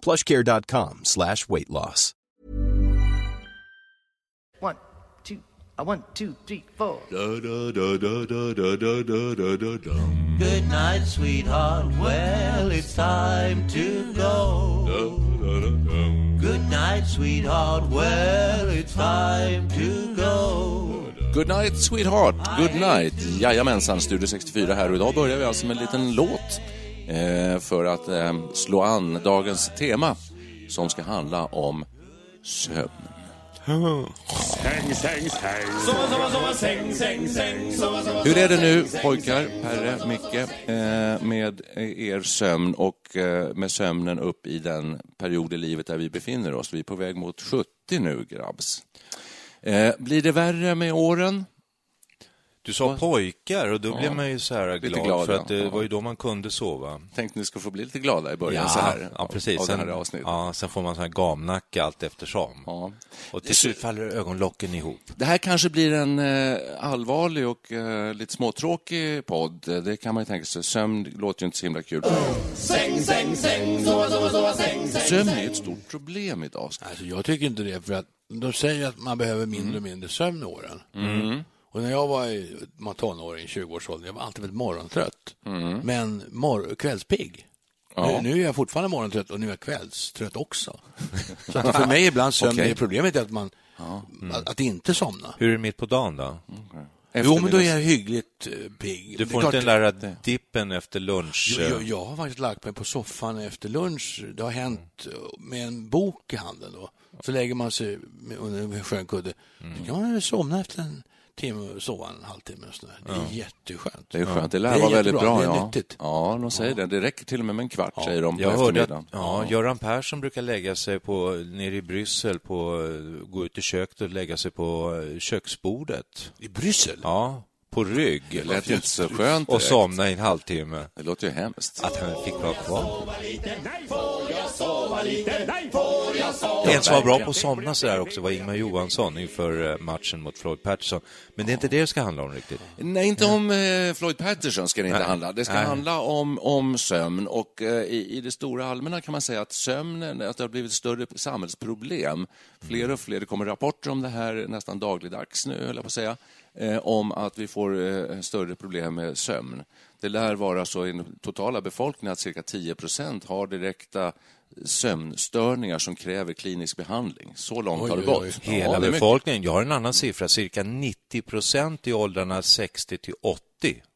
plushcare.com slash weight loss. One, two, uh, one, two, three, four. Good night, sweetheart. Well, it's time to go. Good night, sweetheart. Well, it's time to go. Good night sweetheart, good night. Jajamensan, Studio 64 här och idag börjar vi alltså med en liten låt Eh, för att eh, slå an dagens tema som ska handla om sömn. Hur är det nu pojkar, Perre, Micke, eh, med er sömn och eh, med sömnen upp i den period i livet där vi befinner oss? Vi är på väg mot 70 nu, grabbs. Blir det värre med åren? Du sa pojkar och då Ja, blev man ju så här lite glad, glad, för ja. att det Ja. var ju då man kunde sova. Tänkte ni ska få bli lite glada i början så här ja precis. av här Sen, avsnittet. ja, sen får man sån här gamnacka allt eftersom. Ja. Och till slut faller ögonlocken ihop. Det här kanske blir en eh, allvarlig och eh, lite småtråkig podd. Det kan man ju tänka sig. Sömn låter ju inte så himla kul. Sömn är ett stort problem idag. Alltså, jag tycker inte det, för att de säger att man behöver mindre och mindre sömn med åren. Mm. Och när jag var i tonåring, 20-årsåldern, jag var alltid väldigt morgontrött. Mm. Men mor- kvällspigg. Ja. Nu, nu är jag fortfarande morgontrött och nu är jag kvällstrött också. Så att för mig är ibland sömn, Okej. det problemet är att man att, att inte somna. Hur är det mitt på dagen då? Jo, men då är jag hyggligt eh, pigg. Du är får klart- inte den där dippen efter lunch? Jo, jag, jag har faktiskt lagt mig på soffan efter lunch. Det har hänt eh, med en bok i handen. Då. Så lägger man sig under en skön kudde. Mm. Så kan man somna efter en timme sova en halvtimme. Och sådär. Det är jätteskönt. Det är skönt. Det Det lär är vara väldigt jättebra. bra. Det är Ja. nyttigt. ja, de säger det. Det räcker till och med med en kvart, säger de på Jag hörde att ja, Göran Persson brukar lägga sig på, nere i Bryssel, på, gå ut i köket och lägga sig på eh, köksbordet. I Bryssel? Ja, på rygg. Det lät ju inte så skönt Och direkt. somna i en halvtimme. Det låter ju hemskt. Att han fick vara kvar. En som var bra på att somna så där också var Ingmar Johansson inför eh, matchen mot Floyd Patterson. Men det är inte det det ska handla om riktigt. Nej, inte om eh, Floyd Patterson ska det inte Nej. handla. Det ska Nej. handla om, om sömn och eh, i, i det stora allmänna kan man säga att sömnen att det har blivit ett större samhällsproblem. Fler och fler, det kommer rapporter om det här nästan dagligdags nu, höll jag på att säga, eh, om att vi får större problem med sömn. Det lär vara så i den totala befolkningen att cirka 10 procent har direkta sömnstörningar som kräver klinisk behandling. Så långt Oj, har det oj, gått. oj. Ja, Hela mycket. befolkningen. Jag har en annan siffra, cirka 90 procent i åldrarna 60 till 80.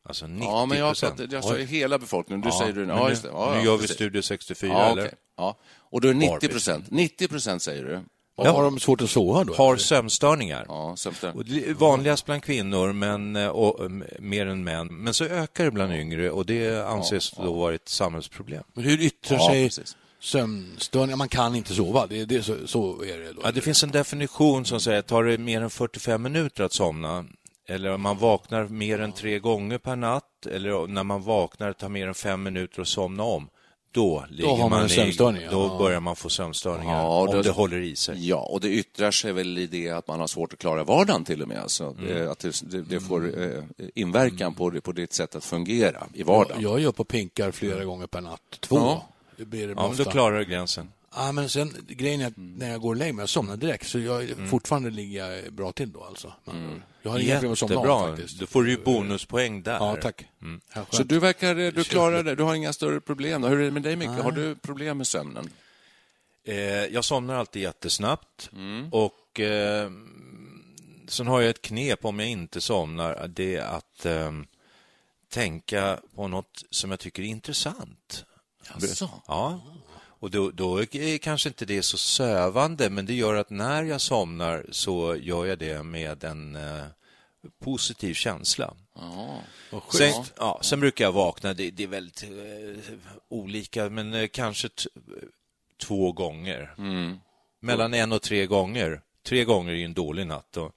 Alltså 90 Ja, men jag, procent. pratar, jag sa hela befolkningen. Du Ja, säger du... Ja, nu- just det. Ja, nu ja, gör vi precis. Studio 64, ja, eller? okej. Ja, och då är det 90 Barbie. procent. 90 procent säger du? Och Har de svårt att sova då? Har sömnstörningar. Ja, sömnstörning. Och det är vanligast bland kvinnor, men, och, m- mer än män. Men så ökar det bland yngre och det anses då vara ett samhällsproblem. Men hur yttrar Ja, sig precis. Sömnstörningar? Man kan inte sova. Det, det, så, så är det då. Ja, det finns en definition som säger att tar det mer än 45 minuter att somna eller om man vaknar mer än tre gånger per natt eller när man vaknar tar mer än fem minuter att somna om, då, ligger har man en i- sömnstörning, ja. Då Ja. börjar man få sömnstörningar, Ja, om då- det håller i sig. Ja, och det yttrar sig väl i det att man har svårt att klara vardagen till och med. Alltså, det, att det, det, det får eh, inverkan på, det- på ditt sätt att fungera i vardagen. Jag är uppe och pinkar flera gånger per natt. Två. Ja. Det blir det Ja, men då klarar du gränsen. Ja, men sen, grejen är att när jag går och lägger mig, jag somnar direkt, så jag, Mm. fortfarande ligger jag bra till då alltså. Men Jag har inga problem att somna av Jättebra. faktiskt. Då får du ju bonuspoäng där. Ja, tack. Mm. Ja. Så du verkar, eh, du klarar det, du har inga större problem. Hur är det med dig Micke? Har du problem med sömnen? Eh, jag somnar alltid jättesnabbt och eh, sen har jag ett knep om jag inte somnar. Det är att eh, tänka på något som jag tycker är intressant. Jaså? Ja. Och då, då är kanske inte det så sövande, men det gör att när jag somnar så gör jag det med en eh, positiv känsla. Sen, ja, sen brukar jag vakna, det, det är väldigt eh, olika, men eh, kanske två gånger. Mellan en och tre gånger. Tre gånger är ju en dålig natt. Då.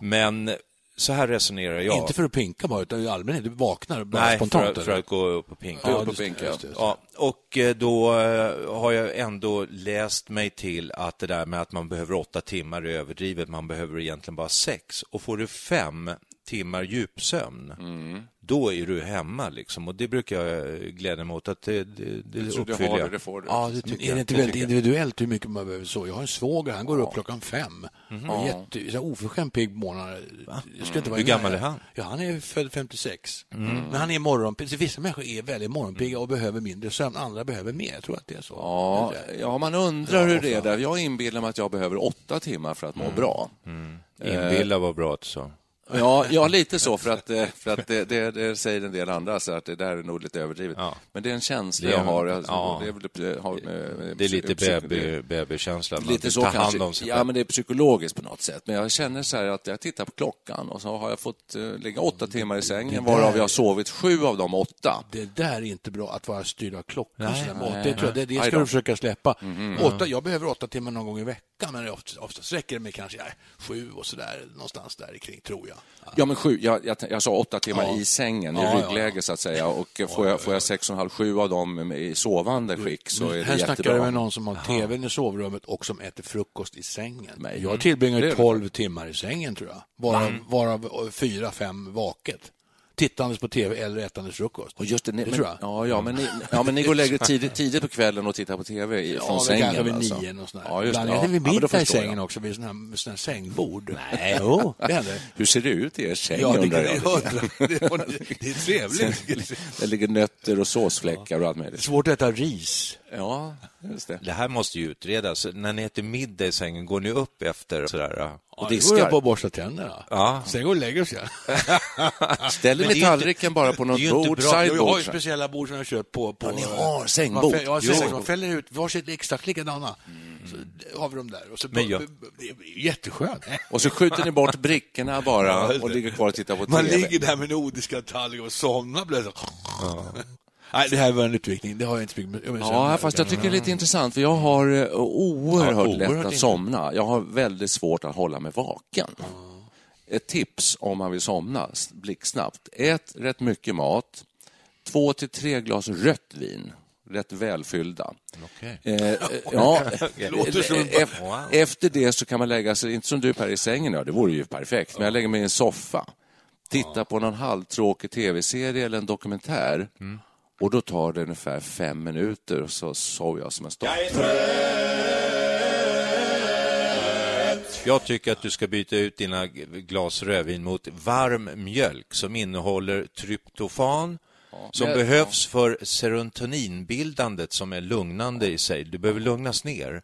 Men så här resonerar jag. Inte för att pinka bara, utan i allmänhet. Du vaknar bara Nej, spontant. för, att- för eller? att gå upp och pinka. Ja, upp och pinka. just just. Ja, och eh, då eh, har jag ändå läst mig till att det där med att man behöver åtta timmar är överdrivet. Man behöver egentligen bara sex. Och får du fem timmar djupsömn, Mm. då är du hemma. Liksom. Och det brukar jag eh, glädja mig åt att det, det, det Så du har det, jag. det får du. Ja, det Men tycker är det jag. inte väldigt jag. individuellt hur mycket man behöver så? Jag har en svåger, han går upp klockan fem. Mhm. Och Jätte, så oförskämt pigg på morgonen. Jag ska inte vara Hur gammal är han? Ja, han är född 56. Mm. Men han är morgonpigg. Så Vissa människor är väldigt morgonpigga och behöver mindre sömn. Andra behöver mer. Jag tror att det är så. Ja, ja, man undrar hur det är där. Jag inbillar mig att jag behöver åtta timmar för att Mm. må bra. Inbilla var bra att du sa. Ja, ja, lite så, för att, eh, för att det, det, det säger en del andra, så att det där är nog lite överdrivet. Ja. Men det är en känsla Det är- jag har. Alltså, ja. det, är har med, Det är lite baby- babykänsla. Man Lite så hand kanske. om sig Ja, men det är psykologiskt på något sätt. Men jag känner så här att jag tittar på klockan och så har jag fått uh, ligga åtta timmar i sängen, Det där- varav jag har sovit sju av de åtta. Det där är inte bra, att vara styrd av klockan. Nej, sådär. nej, det, tror jag, det, det ska du försöka släppa. Åtta, jag behöver åtta timmar någon gång i veckan, men oftast, oftast räcker det med kanske sju och sådär, någonstans där kring, tror jag. Ja, men sju. Jag, jag, jag sa åtta timmar Ja. i sängen, i ja, ryggläge ja. så att säga. Och får, jag, får jag sex och en halv, sju av dem i sovande skick så är det här snackar jättebra. du med någon som har tvn i sovrummet och som äter frukost i sängen. Nej. Jag tillbringar ju det. 12 timmar i sängen, tror jag. Varav, varav fyra, fem vaket. Tittandes på tv eller ätandes frukost. Och just det, ni, Det men, tror jag. Ja, ja, men ni, ja, men ni går och lägger tidigt, tidigt på kvällen och tittar på tv i, från Ja, sängen. kanske vid alltså. nio sådär. Ja, just. Ibland Ja. äter vi Ja, middag i förstår jag. sängen också vid sådana här, såna här sängbord. Nej, jo, det händer. Hur ser det ut i er säng, Ja, det, undrar jag. jag. Det, det är trevligt. Det ligger nötter och såsfläckar och allt möjligt. svårt att äta ris. Ja, just det. Det här måste ju utredas. När ni äter middag i sängen, går ni upp efter sådär? Och Och det går diskar. jag på att borsta tänderna. Ja. Sen går och lägger sig. Ställer ni inte- tallriken bara på det något är ju inte bord, bra. Jag har ju speciella bord som jag köpt på... på Ja, ni har man sängbord. fäller- Ja, Jo. sängbord. Man fäller ut varsitt exakt likadana. Så har vi dem där. Och så Men jag- Det är jätteskönt. Och så skjuter ni bort brickorna bara och ligger kvar och tittar på Man TV. ligger där med nordiska tallrikar och somnar plötsligt. Nej, det här var en utvikning. Det har jag inte mycket med. med Ja, fast jag tycker det är lite intressant, för jag har eh, oerhört Ja, lätt oerhört att inte. somna. Jag har väldigt svårt att hålla mig vaken. Ett tips om man vill somna blixtsnabbt. Ät rätt mycket mat. Två till tre glas rött vin. Rätt välfyllda. Okej. Eh, eh, ja. Efter det så kan man lägga sig, inte som du Per i sängen, ja, det vore ju perfekt, men jag lägger mig i en soffa, tittar på någon halvtråkig tv-serie eller en dokumentär och då tar det ungefär fem minuter och så sover jag som en stock. Jag tycker att du ska byta ut dina glas rödvin mot varm mjölk som innehåller tryptofan som men- behövs för serotoninbildandet som är lugnande i sig. Du behöver lugnas ner.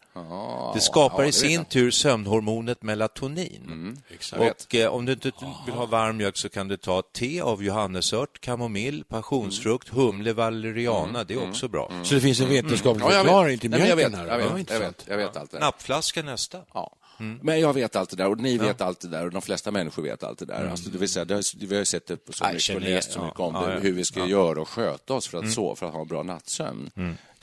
det skapar ja, i det sin jag. tur sömnhormonet melatonin. Och eh, om du inte vill ha varm mjölk så kan du ta te av johannesört, kamomill, passionsfrukt, humle, valeriana. Det är också bra. Så det finns en vetenskaplig Ja, jag vet. förklaring till Nej, men jag mjölken vet, här? Jag Ja, vet, jag vet, jag vet allt det. Nappflaska nästa. Ja. Men jag vet allt det där och ni vet allt det där och de flesta människor vet allt det där. Alltså, det vill säga, det har, vi har ju sett det på så mycket och läst så mycket om ja, det, ja, hur vi ska göra och sköta oss för att, sova, för att ha en bra nattsömn.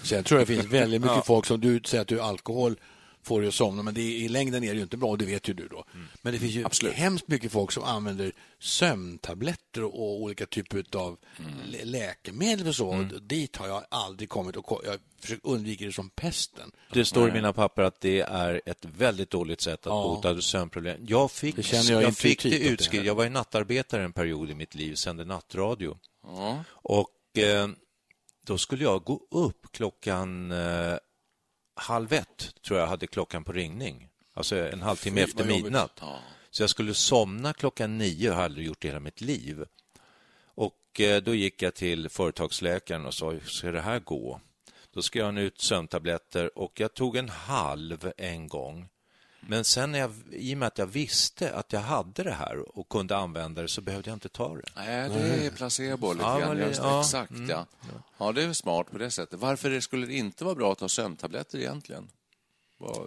Sen tror jag det finns väldigt mycket folk som du säger att du alkohol får dig att somna, men det är, i längden är det ju inte bra, och det vet ju du då. Men det finns ju Absolut. hemskt mycket folk som använder sömntabletter och olika typer av lä- läkemedel och så. Och Dit har jag aldrig kommit och jag försöker undvika det som pesten. Det står i mina papper att det är ett väldigt dåligt sätt att Ja. bota sömnproblem. Jag fick, Det jag jag fick det utskrivet. Jag var ju nattarbetare en period i mitt liv, sände nattradio. Och eh, då skulle jag gå upp klockan eh, halv ett, tror jag hade klockan på ringning. Alltså en halvtimme efter midnatt. Så jag skulle somna klockan nio, jag har aldrig gjort det hela mitt liv. Och eh, då gick jag till företagsläkaren och sa, hur ska det här gå? Då skrev han ut sömntabletter och jag tog en halv en gång. Men sen när jag, i och med att jag visste att jag hade det här och kunde använda det så behövde jag inte ta det. Nej, det är placebo lite Ja, grann. det, ja, Exakt, mm, ja. Ja, det är smart på det sättet. Varför det skulle det inte vara bra att ta sömntabletter egentligen?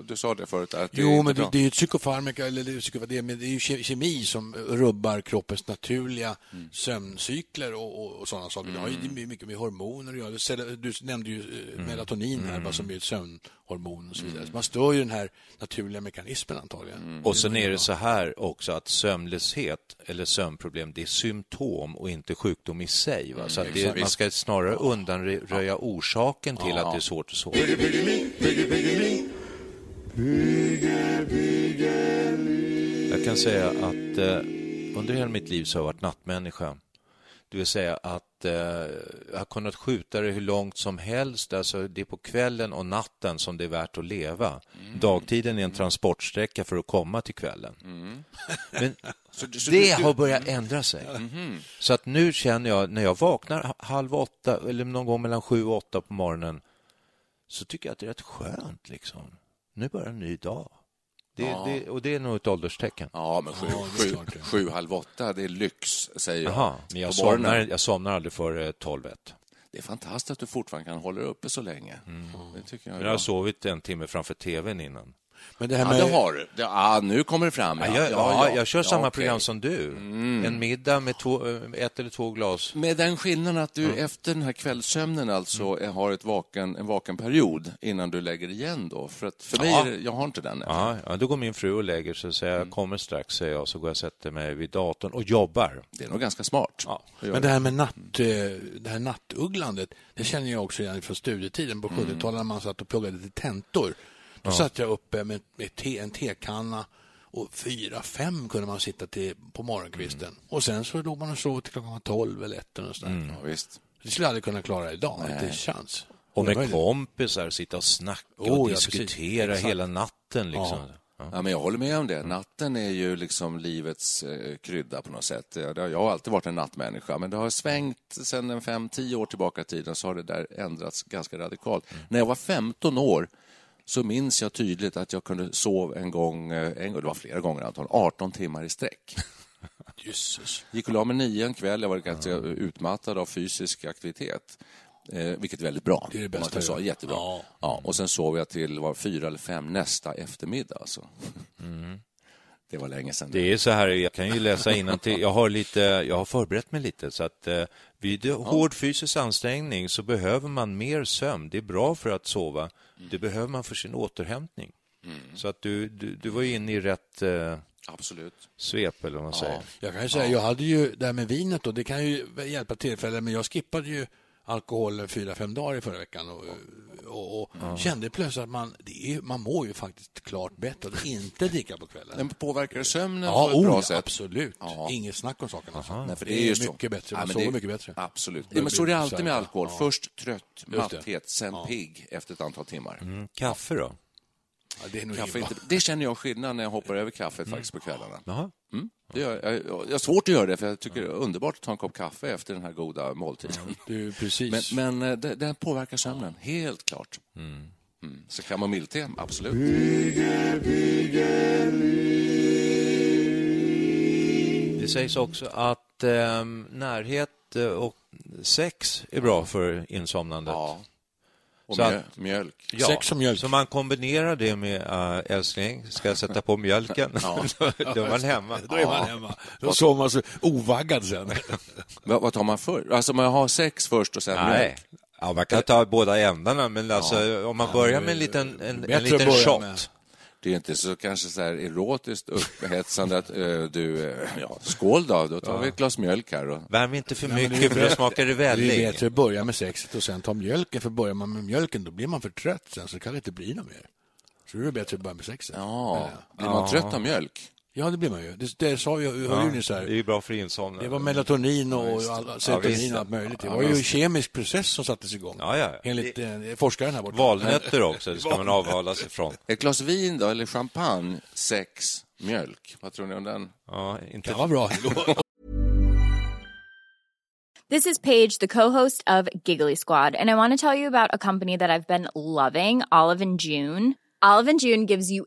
Du sa det förut, att det Jo, men det, det är ju psykofarmaka, eller det är, det är, men det är ju ke- kemi som rubbar kroppens naturliga Mm. sömncykler och, och, och sådana saker. Det har ju det är mycket med hormoner att göra. Du nämnde ju eh, Mm. melatonin här, vad som är ett sömnhormon och så vidare. Så man stör ju den här naturliga mekanismen antagligen. Mm. Och sen är det så här också att sömnlöshet eller sömnproblem, det är symptom och inte sjukdom i sig. Va? Så att det, man ska snarare undanröja orsaken till att det är svårt att sova. Jag kan säga att eh, under hela mitt liv så har jag varit nattmänniska. Det vill säga att eh, jag har kunnat skjuta det hur långt som helst. Alltså, det är på kvällen och natten som det är värt att leva. Dagtiden är en transportsträcka för att komma till kvällen. Men Så så det du- du- har börjat ändra sig. Så att nu känner jag, när jag vaknar halv åtta eller någon gång mellan sju och åtta på morgonen så tycker jag att det är rätt skönt. Liksom. Nu börjar en ny dag. Det, Ja. det, och det är nog ett ålderstecken. Ja, men sju, Ja, sju, sju, halv åtta, det är lyx, säger jag. Jaha, men jag somnar, jag somnar aldrig före tolv ett. Det är fantastiskt att du fortfarande kan hålla dig uppe så länge. Det tycker jag Jag har sovit en timme framför tvn innan. Men det här Ja, med... det har du. Det- Ja, nu kommer det fram. Ja, jag, ja, jag kör samma. Mm. program som du. En middag med två, eh, ett eller två glas. Med den skillnaden att du efter den här kvällssömnen alltså Mm. har ett vaken, en vaken period innan du lägger igen då. För, att, för mig, Ja. det, jag har inte den. Ja, ja, då går min fru och lägger sig och säger Mm. jag kommer strax, säger jag, så går jag och sätter mig vid datorn och jobbar. Det är nog ganska smart. Ja. Men det här med natt, eh, det här nattugglandet, det känner jag också igen från studietiden på Mm. 70-talet när man satt och pluggade till tentor. Då satt jag uppe med, med te, en tekanna och fyra, fem kunde man sitta till på morgonkvisten. Mm. Och sen så låg man och sov till klockan tolv eller ett eller något sånt där. Ja, visst. Det skulle jag aldrig kunna klara idag, inte en chans. Och med kompisar, sitta och snacka och Oh, ja, diskutera Exakt. hela natten. Liksom. Ja. Ja, men jag håller med om det. Natten är ju liksom livets eh, krydda på något sätt. Ja, Jag har alltid varit en nattmänniska, men det har svängt sen en fem, tio år tillbaka i tiden så har det där ändrats ganska radikalt. När jag var 15 år så minns jag tydligt att jag kunde sova en gång, eh, en gång det var flera gånger antagligen, 18 timmar i sträck. Jösses. Gick och la mig nio en kväll. Jag var ganska utmattad av fysisk aktivitet. Eh, vilket är väldigt bra. Det är det man bästa säga. jag- Jättebra. Ja. Ja. och sen sov jag till var fyra eller fem nästa eftermiddag. Alltså. Det var länge sedan. Det är så här, jag kan ju läsa till. Jag har, lite, jag har förberett mig lite. Så att eh, vid hård fysisk ansträngning så behöver man mer sömn. Det är bra för att sova. Det behöver man för sin återhämtning. Så att du, du, du var ju inne i rätt eh, Absolut. svep, eller vad man säger. Jag kan ju säga, jag hade ju det här med vinet då, det kan ju hjälpa tillfällen, men jag skippade ju alkohol fyra, fem dagar i förra veckan och, och, och kände plötsligt att man, det är, man mår ju faktiskt klart bättre att inte dricka på kvällen. Den påverkar sömnen Ja, på ett bra oh, sätt. absolut. Ja. Inget snack om saken. Alltså. Nej, för det, det är ju är så. mycket bättre, Ja, man men sover det- mycket bättre. Absolut. Ja, men så är det alltid med alkohol. Ja. Först trött, matthet, sen pigg efter ett antal timmar. Mm, kaffe då? Ja, det, Kaffe inte, det känner jag skillnad när jag hoppar över kaffet faktiskt på kvällarna. Jaha. Mm, det gör, jag, jag, jag har svårt att göra det, för jag tycker det är underbart att ta en kopp kaffe efter den här goda måltiden. Du, precis. Men, men eh, det, det påverkar sömnen, helt klart. Mm. Så kamomillte, absolut. Det sägs också att eh, närhet och sex är bra för insomnandet. Ja. Och att- mjölk. Ja, Sex och mjölk. Så man kombinerar det med äh, älskling, ska jag sätta på mjölken? då, då är man hemma. Då är man hemma. Då sover man så ovaggad sen. Vad, vad tar man för? Alltså man har sex först och sen Nej. mjölk? Ja, man kan ta båda ändarna, men alltså, om man börjar med en liten, en, en liten shot. med. Det är inte så kanske så här erotiskt upphetsande att eh, du, eh, ja, skål då, då tar vi ett glas mjölk här. Och, Värm inte för det mycket, för då smakar det Det är välling. bättre att börja med sexet och sen ta mjölken. För börjar man med mjölken då blir man för trött sen så kan det inte bli något mer. Så då är det bättre att börja med sexet. ja, blir man trött av mjölk? Ja, det blir man ju. Det, det sa jag, jag hörde ju nyss Det är här. ju bra för insomning. Det var melatonin och all, serotonin och allt möjligt. Det Ja, var ju en visst. kemisk process som sattes igång. Ja, ja. Enligt eh, forskaren här borta. Valnötter också, det ska man avhålla sig från. Ett glas vin då, eller champagne, sex, mjölk. Vad tror ni om den? Ja, inte Det var bra. This is Paige, the co-host of Giggly Squad, and I want to tell you about a company that I've been loving, Olive and June. Olive and June gives you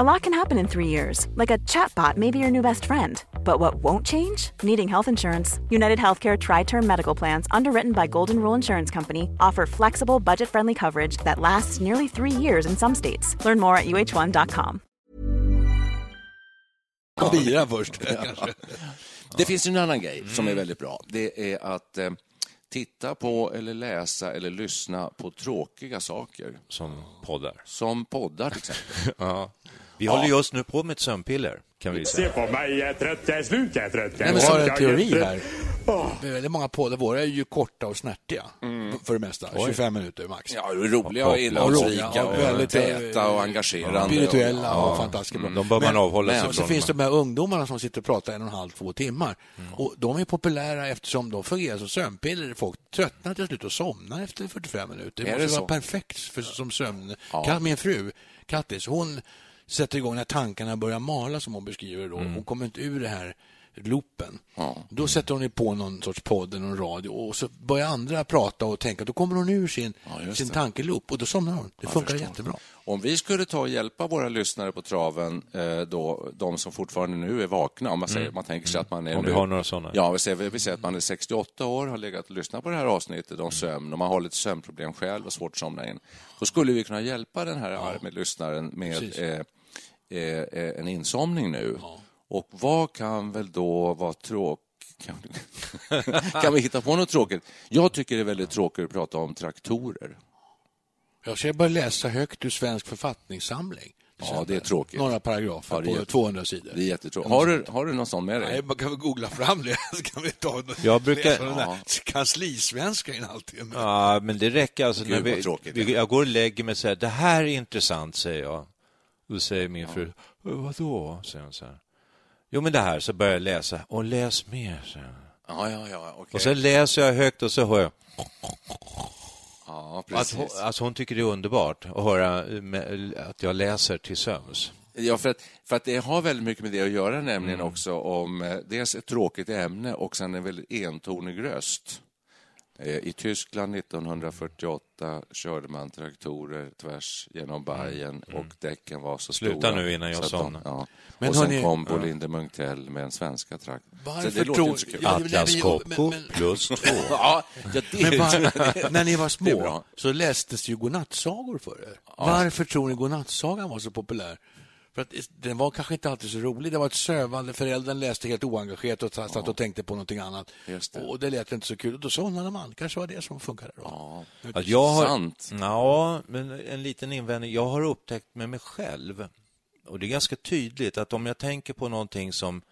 A lot can happen in three years, like a chatbot may be your new best friend. But what won't change? Needing health insurance. United Healthcare Tri Term Medical Plans, underwritten by Golden Rule Insurance Company, offer flexible, budget friendly coverage that lasts nearly three years in some states. Learn more at uh1.com. Bira först, kanske. Det finns en annan grej som är väldigt bra. Det är att eh, titta på eller läsa eller lyssna på tråkiga saker. Som poddar. Som poddar till exempel. ja. Vi Ja. håller just nu på med ett sömnpiller, kan vi Se säga. på mig, jag är trött, jag är slut, jag är trött. Jag Nej, men är så har en är teori här. Det är väldigt många poddar. Våra är ju korta och snärtiga för det mesta. 25 minuter max. Ja, roliga och innehållsrika och väldigt, eh, täta och engagerande. Spirituella och Ja. fantastiska. bra. De bör man avhålla sig men, så från. finns det de här ungdomarna som sitter och pratar en och en halv, två timmar. Och De är populära eftersom de fungerar som sömnpiller. Folk tröttnar till slut och somnar efter 45 minuter. Det Är måste det vara så? perfekt för, som sömn. Ja. Min fru, Kattis, hon sätter igång när tankarna börjar mala, som hon beskriver då. Hon kommer inte ur det här loopen. Ja. Då sätter hon på någon sorts podd eller någon radio och så börjar andra prata och tänka. Då kommer hon ur sin, Ja, sin tankeloop och då somnar hon. Det funkar jättebra. Om vi skulle ta och hjälpa våra lyssnare på traven, eh, då, de som fortfarande nu är vakna, om man, säger, man tänker sig att man är Om nu, vi har några sådana. Ja, vi säger, vi säger att man är 68 år, har legat och lyssnat på det här avsnittet om sömn och man har lite sömnproblem själv och svårt att somna in. Då skulle vi kunna hjälpa den här arme lyssnaren med en insomning nu. Och vad kan väl då vara tråkigt? Kan, kan vi hitta på något tråkigt? Jag tycker det är väldigt tråkigt att prata om traktorer. Jag ska börja läsa högt ur Svensk författningssamling. Ja, det är tråkigt. Några paragrafer Ja, på jätte- 200 sidor. Det är jättetråkigt. Har du, har du någon sån med dig? Nej, man kan väl googla fram det, så kan vi ta Jag brukar- Ja. kanslisvenska in alltid. Ja, men det räcker alltså. Gud, vi, vi, jag går och lägger mig och säger det här är intressant, säger jag. Då säger min fru, "Eh, vadå? säger hon så här. Jo, men det här, så börjar jag läsa. Och läs mer, säger hon. Ja, ja, ja. okej. Och sen läser jag högt och så hör jag Ja, att precis. hon, alltså hon tycker det är underbart att höra att jag läser till sömns. Ja, för att, för att det har väldigt mycket med det att göra, nämligen också om eh, dels ett tråkigt ämne och sen en väldigt entonig röst. Eh, I Tyskland 1948 körde man traktorer tvärs genom Bayern och däcken var så Sluta stora. nu innan jag somnar. Ja. Men och sen hörni- kom Bolinde Munktell med en svenska trakt. Så Varför det låter tror- kul. Ja, det- Atlas Copco men- plus två. Ja, ja, det, Men var, när ni var små så lästes ju godnattsagor för er. Varför tror ni godnattsagan var så populär? För att den var kanske inte alltid så rolig. Det var ett sövande. Föräldern läste helt oengagerat och satt och tänkte på någonting annat. Just det. Och det lät inte så kul. Och då somnade man. Kanske var det som funkade då. Ja. Att jag har, Sant. Ja, men en liten invändning. Jag har upptäckt med mig själv, och det är ganska tydligt, att om jag tänker på någonting som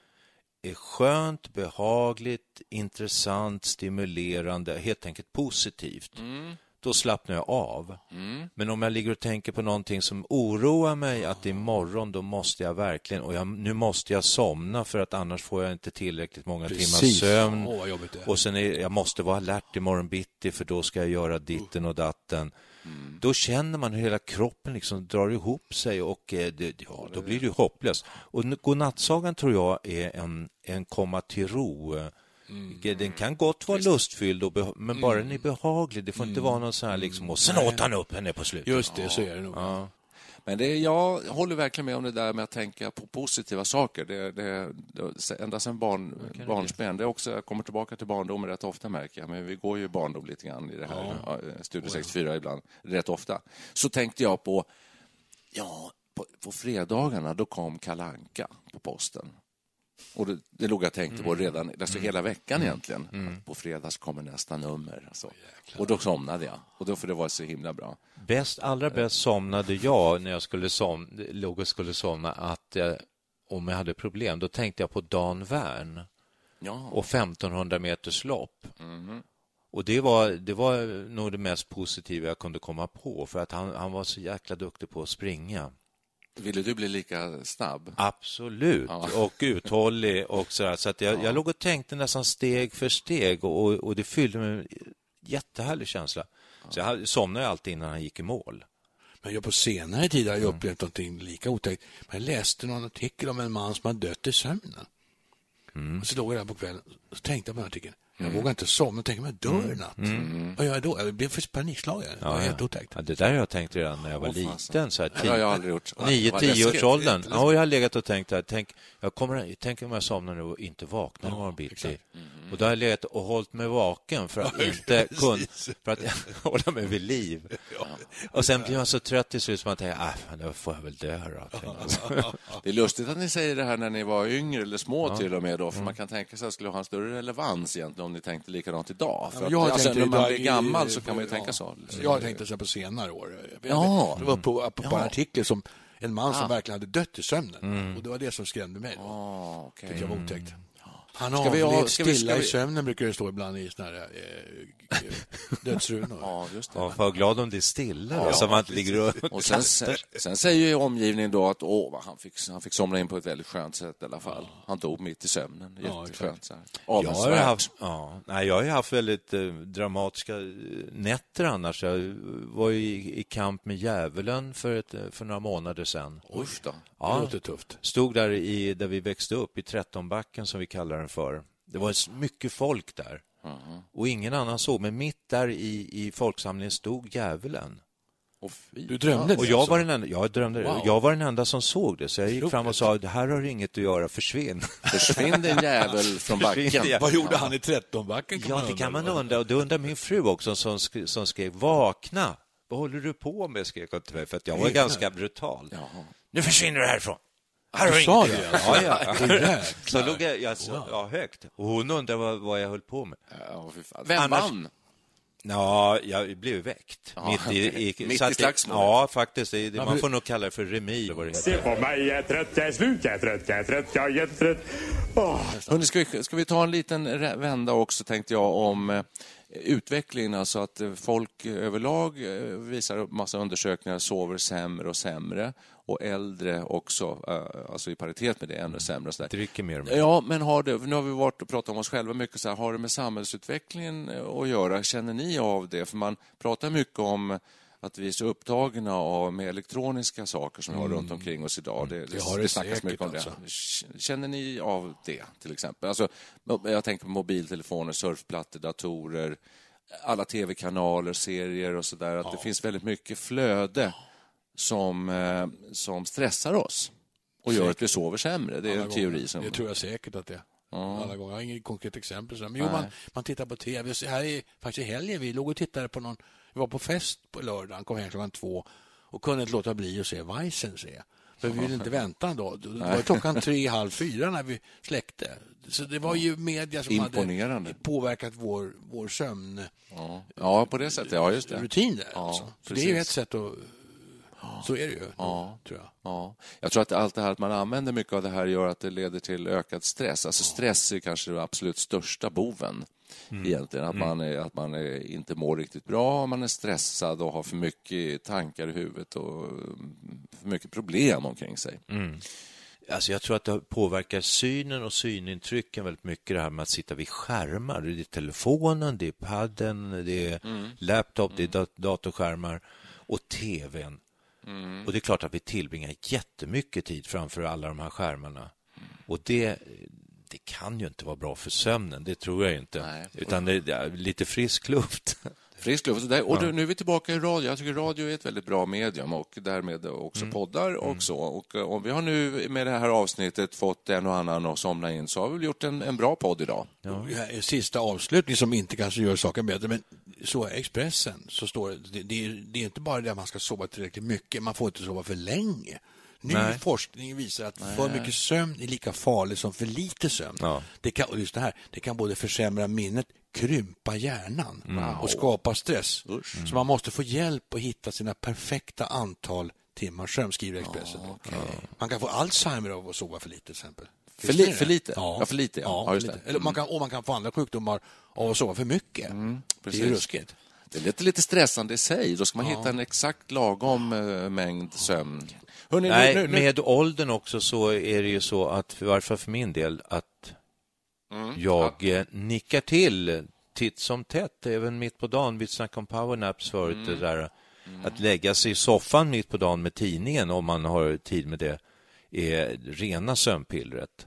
är skönt, behagligt, intressant, stimulerande, helt enkelt positivt, då slappnar jag av. Men om jag ligger och tänker på någonting som oroar mig, att imorgon då måste jag verkligen, och jag, nu måste jag somna för att annars får jag inte tillräckligt många timmars Precis. sömn. Åh. Och sen är, jag måste vara alert imorgon bitti för då ska jag göra ditten och datten. Då känner man hur hela kroppen liksom drar ihop sig och eh, det, ja, då blir det hopplöst. Och godnattsagan tror jag är en, en komma till ro eh, Den kan gott vara lustfylld, och beha- men bara den är behaglig. Det får inte vara någon sån här liksom, och sen åt han upp henne på slutet. Just det, så är det nog. Ja. Men det, jag håller verkligen med om det där med att tänka på positiva saker. Det, det, det, ända sedan barn, barnsben. Det också, jag kommer tillbaka till barndomen rätt ofta märker jag, men vi går ju barndom lite grann i det här ja. Studio 64 ibland, rätt ofta. Så tänkte jag på, ja, på, på fredagarna då kom Kalanka på posten. Och det, det låg jag tänkte på redan alltså hela veckan egentligen. På fredags kommer nästa nummer. Alltså. Och då somnade jag. Och då, för det var så himla bra. Bäst, allra bäst somnade jag när jag skulle som, låg och skulle somna att eh, om jag hade problem, då tänkte jag på Dan Wern Ja. och 1500 meters lopp. Och det var, det var nog det mest positiva jag kunde komma på, för att han, han var så jäkla duktig på att springa. Ville du bli lika snabb? Absolut, Ja. och uthållig. Och så där. så att jag, jag låg och tänkte nästan steg för steg och, och det fyllde mig med en jättehärlig känsla. Så jag hade- somnade alltid innan han gick i mål. Men jag på senare tid har jag upplevt någonting lika otäckt. Men jag läste någon artikel om en man som har dött i sömnen. Och så låg jag där på kvällen och så tänkte på den artikeln. Jag vågar inte somna. Tänker man dör i natt. Vad gör jag då? Jag blev för panikslagen. Det var helt otäckt. Ja, det där har jag tänkt redan när jag var fasen. liten. Så här, Det har jag aldrig gjort. Nio, Vad tio års läskigt. åldern. Ja, jag har legat och tänkt att tänk, jag kommer, tänk om jag somnar nu och inte vaknar imorgon bitti. Mm. Och då har jag legat och hållit mig vaken för att inte kunna, för att hålla mig vid liv. Och sen blir jag så trött till slut som man tänker, ah, fan, då får jag väl dö då. Det är lustigt att ni säger det här när ni var yngre eller små till och med. Då, för Man kan tänka sig att det skulle ha en större relevans egentligen om ni tänkte likadant idag. För Ja, att, alltså, när man blir i- gammal så kan man ju ja. tänka så. Jag har tänkt så på senare år. Ja. Det var på, på, på en artikel som en man som Ah. verkligen hade dött i sömnen. Och det var det som skrämde mig. Då. Ah, okej. Tyckte jag var otäckt. Han Ska vi ha- avled ska vi- stilla ska vi- i sömnen brukar det stå ibland i såna här eh, eh, dödsrunor. Ja, just det. Ja, var glad om det är stilla, då, Ja, så man inte ligger och... Och sen, sen, sen säger ju omgivningen då att åh, han, fick, han fick somna in på ett väldigt skönt sätt i alla fall. Han dog mitt i sömnen. Ja, Jätteskönt. så här. Jag har, haft, ja, nej, jag har ju haft väldigt eh, dramatiska eh, nätter annars. Jag var ju i, i kamp med djävulen för, ett, eh, för några månader sedan. Usch då. Det Ja, låter tufft. stod där i, där vi växte upp, i Trettonbacken som vi kallar den för. Det var mycket folk där. Och ingen annan såg, men mitt där i, i folksamlingen stod djävulen. Fy. Du drömde Och det jag alltså? var, den enda, jag, drömde, Wow. jag var den enda som såg det, så jag gick Otroligt. fram och sa det här har inget att göra, försvinn. Försvinn din jävel från backen. Vad gjorde han i Trettonbacken? Ja, det kan man undra. Och det undrar min fru också som, sk- som skrev vakna. Vad håller du på med? skrek hon till mig, för att jag var ganska brutal. Jaha. Nu försvinner du härifrån. Här Du har sa det alltså? Ja, ja. Jäklar. Så låg jag, jag så, ja, högt. Och hon undrade vad, vad jag höll på med. Ja. Vem Annars- vann? Ja, jag blev väckt. Ja, mitt i, i. Mitt i slagsmålet. Ja, faktiskt. Det, det, man får nog kalla det för remis. eller Vad det Se på mig, jag är trött, jag är slut, jag är trött, jag är trött, jag är jättetrött. Hörrni, ska, vi, ska vi ta en liten vända också, tänkte jag, om eh, utvecklingen. Alltså att eh, folk överlag eh, visar upp massa undersökningar, sover sämre och sämre. Och äldre också, eh, alltså i paritet med det, ännu sämre. Och så där. Dricker mer och mer. Ja, men har det, nu har vi varit och pratat om oss själva mycket, så här, har det med samhällsutvecklingen att göra? Känner ni av det? För man pratar mycket om att vi är så upptagna av med elektroniska saker som vi har runt omkring oss idag. Det, Det har det snackas säkert, mycket om alltså. det. Känner ni av det, till exempel? Alltså, jag tänker på mobiltelefoner, surfplattor, datorer, alla tv-kanaler, serier och sådär. Att det finns väldigt mycket flöde som, eh, som stressar oss och gör att vi sover sämre. Det är Alla en teori gånger. som... Det tror jag säkert att det är. Ja. Alla gånger. Jag har inget konkret exempel. Men jo, man, man tittar på tv. Så här är faktiskt i helgen. Vi låg och tittade på någon... Vi var på fest på lördagen, kom hem klockan två och kunde inte låta bli att se Weissens. Se. För vi ville inte vänta dag. Det var klockan tre, halv fyra när vi släckte. Så det var ju media som hade påverkat vår, vår sömn Ja. ja, på det sättet. Ja, just det. rutin där. Ja, alltså. Så det är ju ett sätt att... Så är det ju, Ja. tror jag. Ja. Jag tror att allt det här att man använder mycket av det här gör att det leder till ökad stress. Alltså stress är kanske den absolut största boven. Egentligen, att man, är, att man är, inte mår riktigt bra, man är stressad och har för mycket tankar i huvudet och mm, för mycket problem omkring sig. Alltså jag tror att det påverkar synen och synintrycken väldigt mycket det här med att sitta vid skärmar. Det är telefonen, det är padden, det är laptop, det är dat- datorskärmar och tvn. Och det är klart att vi tillbringar jättemycket tid framför alla de här skärmarna. Och det, det kan ju inte vara bra för sömnen, det tror jag inte. Nej. Utan det, det lite frisk luft. Frisk luft. Och, där, och ja. nu är vi tillbaka i radio. Jag tycker radio är ett väldigt bra medium och därmed också mm. poddar och mm. så. Och eh, om vi har nu med det här avsnittet fått en och annan att somna in så har vi väl gjort en, en bra podd idag. Ja. Sista avslutning som inte kanske gör saken bättre, men så är Expressen så står det, det, är, det är inte bara det att man ska sova tillräckligt mycket, man får inte sova för länge. Ny Nej. forskning visar att Nej. för mycket sömn är lika farligt som för lite sömn. Ja. Det, kan, just det, här, det kan både försämra minnet, krympa hjärnan mm. och skapa stress. Mm. Så man måste få hjälp att hitta sina perfekta antal timmar sömn, skriver Expressen. Oh, okay. Man kan få Alzheimer av att sova för lite, till exempel. För, li för, lite? Ja. ja. för lite. Ja. ja för lite. Eller man kan, och man kan få andra sjukdomar av att sova för mycket. Mm, det är ruskigt. Det låter lite stressande i sig. Då ska man ja. hitta en exakt lagom äh, mängd sömn. Hörrni, Nej, nu, nu, med åldern också så är det ju så att, i varje fall för min del, att mm. jag ja. Eh, nickar till titt som tätt, även mitt på dagen. Vi snackade om powernaps förut, mm. det där mm. att lägga sig i soffan mitt på dagen med tidningen om man har tid med det, är rena sömnpillret.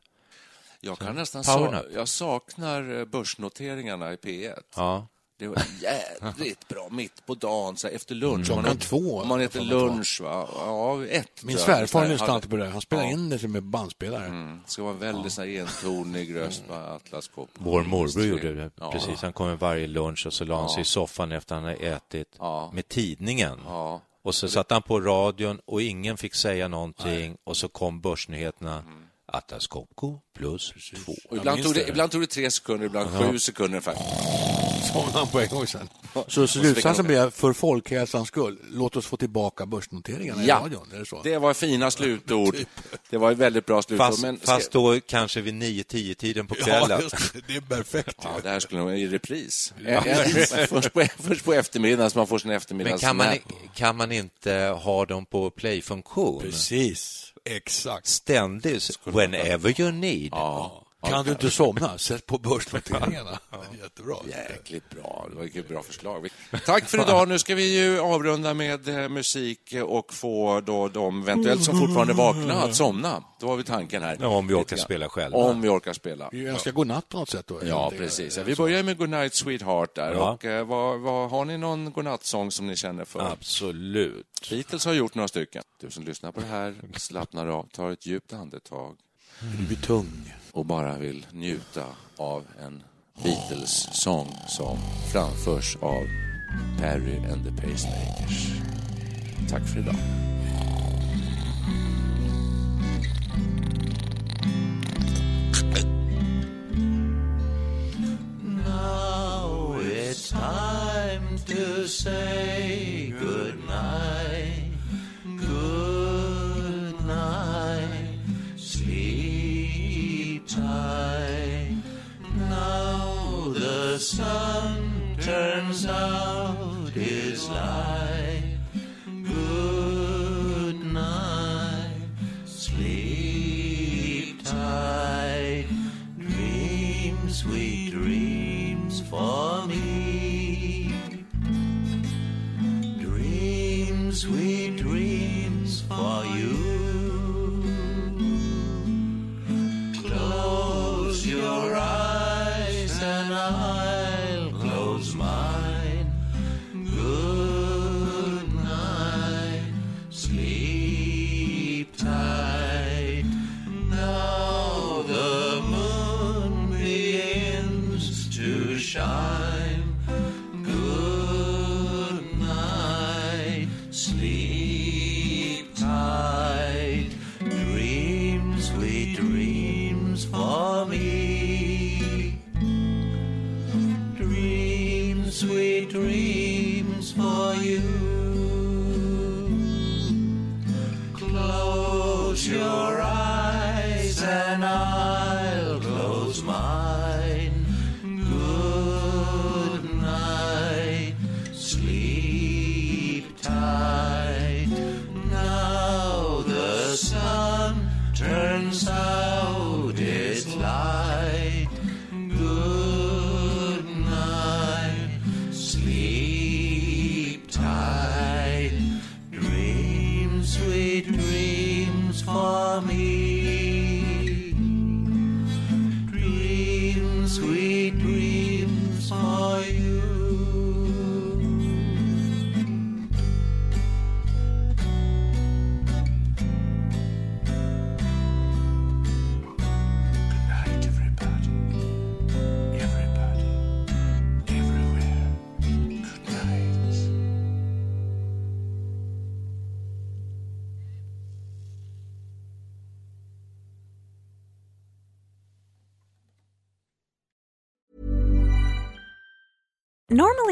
Jag kan nästan sa jag saknar eh, börsnoteringarna i P1. Ja. Det var jädrigt bra, mitt på dagen, så efter lunch. Klockan man, två. Man äter lunch, va? Ja, ett. Min svärfar lyssnade alltid på det. Han spelar ja. in det med bandspelare. Mm. Det ska vara väldigt ja. entonig röst, va? Atlas Copco. Vår morbror gjorde det ja. precis. Han kom varje lunch och så la han sig i soffan efter han hade ätit med tidningen. Och så satte han på radion och ingen fick säga någonting Nej. och så kom börsnyheterna. Mm. Atlas Copco plus två. Och ibland, tog det, ibland tog det tre sekunder, ibland sju sekunder ungefär. Somnade han på en gång sen. Så slutsatsen blir för folkhälsans skull, låt oss få tillbaka börsnoteringarna ja, i radion? Är det, så? det var fina slutord. Typ. Det var ett väldigt bra slutord. Fast, men... fast då kanske vid 9-10-tiden på kvällen. Ja, det. är perfekt. Ja, det här skulle nog i repris. Ja. först, på, först på eftermiddagen, så man får sin eftermiddags... Men kan man, kan man inte ha dem på play-funktion? Precis. Exakt. Ständigt, whenever you need. Ja. Kan du inte somna, sätt på börsnoteringarna. Jättebra. Jäkligt bra. Det var ett bra förslag. Tack för idag. Nu ska vi ju avrunda med eh, musik och få då de eventuellt som fortfarande vakna att somna. Då har vi tanken här. Ja, om vi orkar spela själva. Om vi orkar spela. Vi önskar godnatt på något sätt. Då. Ja, precis. Vi börjar med Goodnight Sweetheart där. Ja. Och, eh, vad, vad, har ni någon godnattsång som ni känner för? Absolut. Beatles har gjort några stycken. Du som lyssnar på det här slappnar av, tar ett djupt andetag. Du blir tung och bara vill njuta av en Beatles-sång som framförs av Perry and the Pacemakers. Tack för idag. Now it's time to say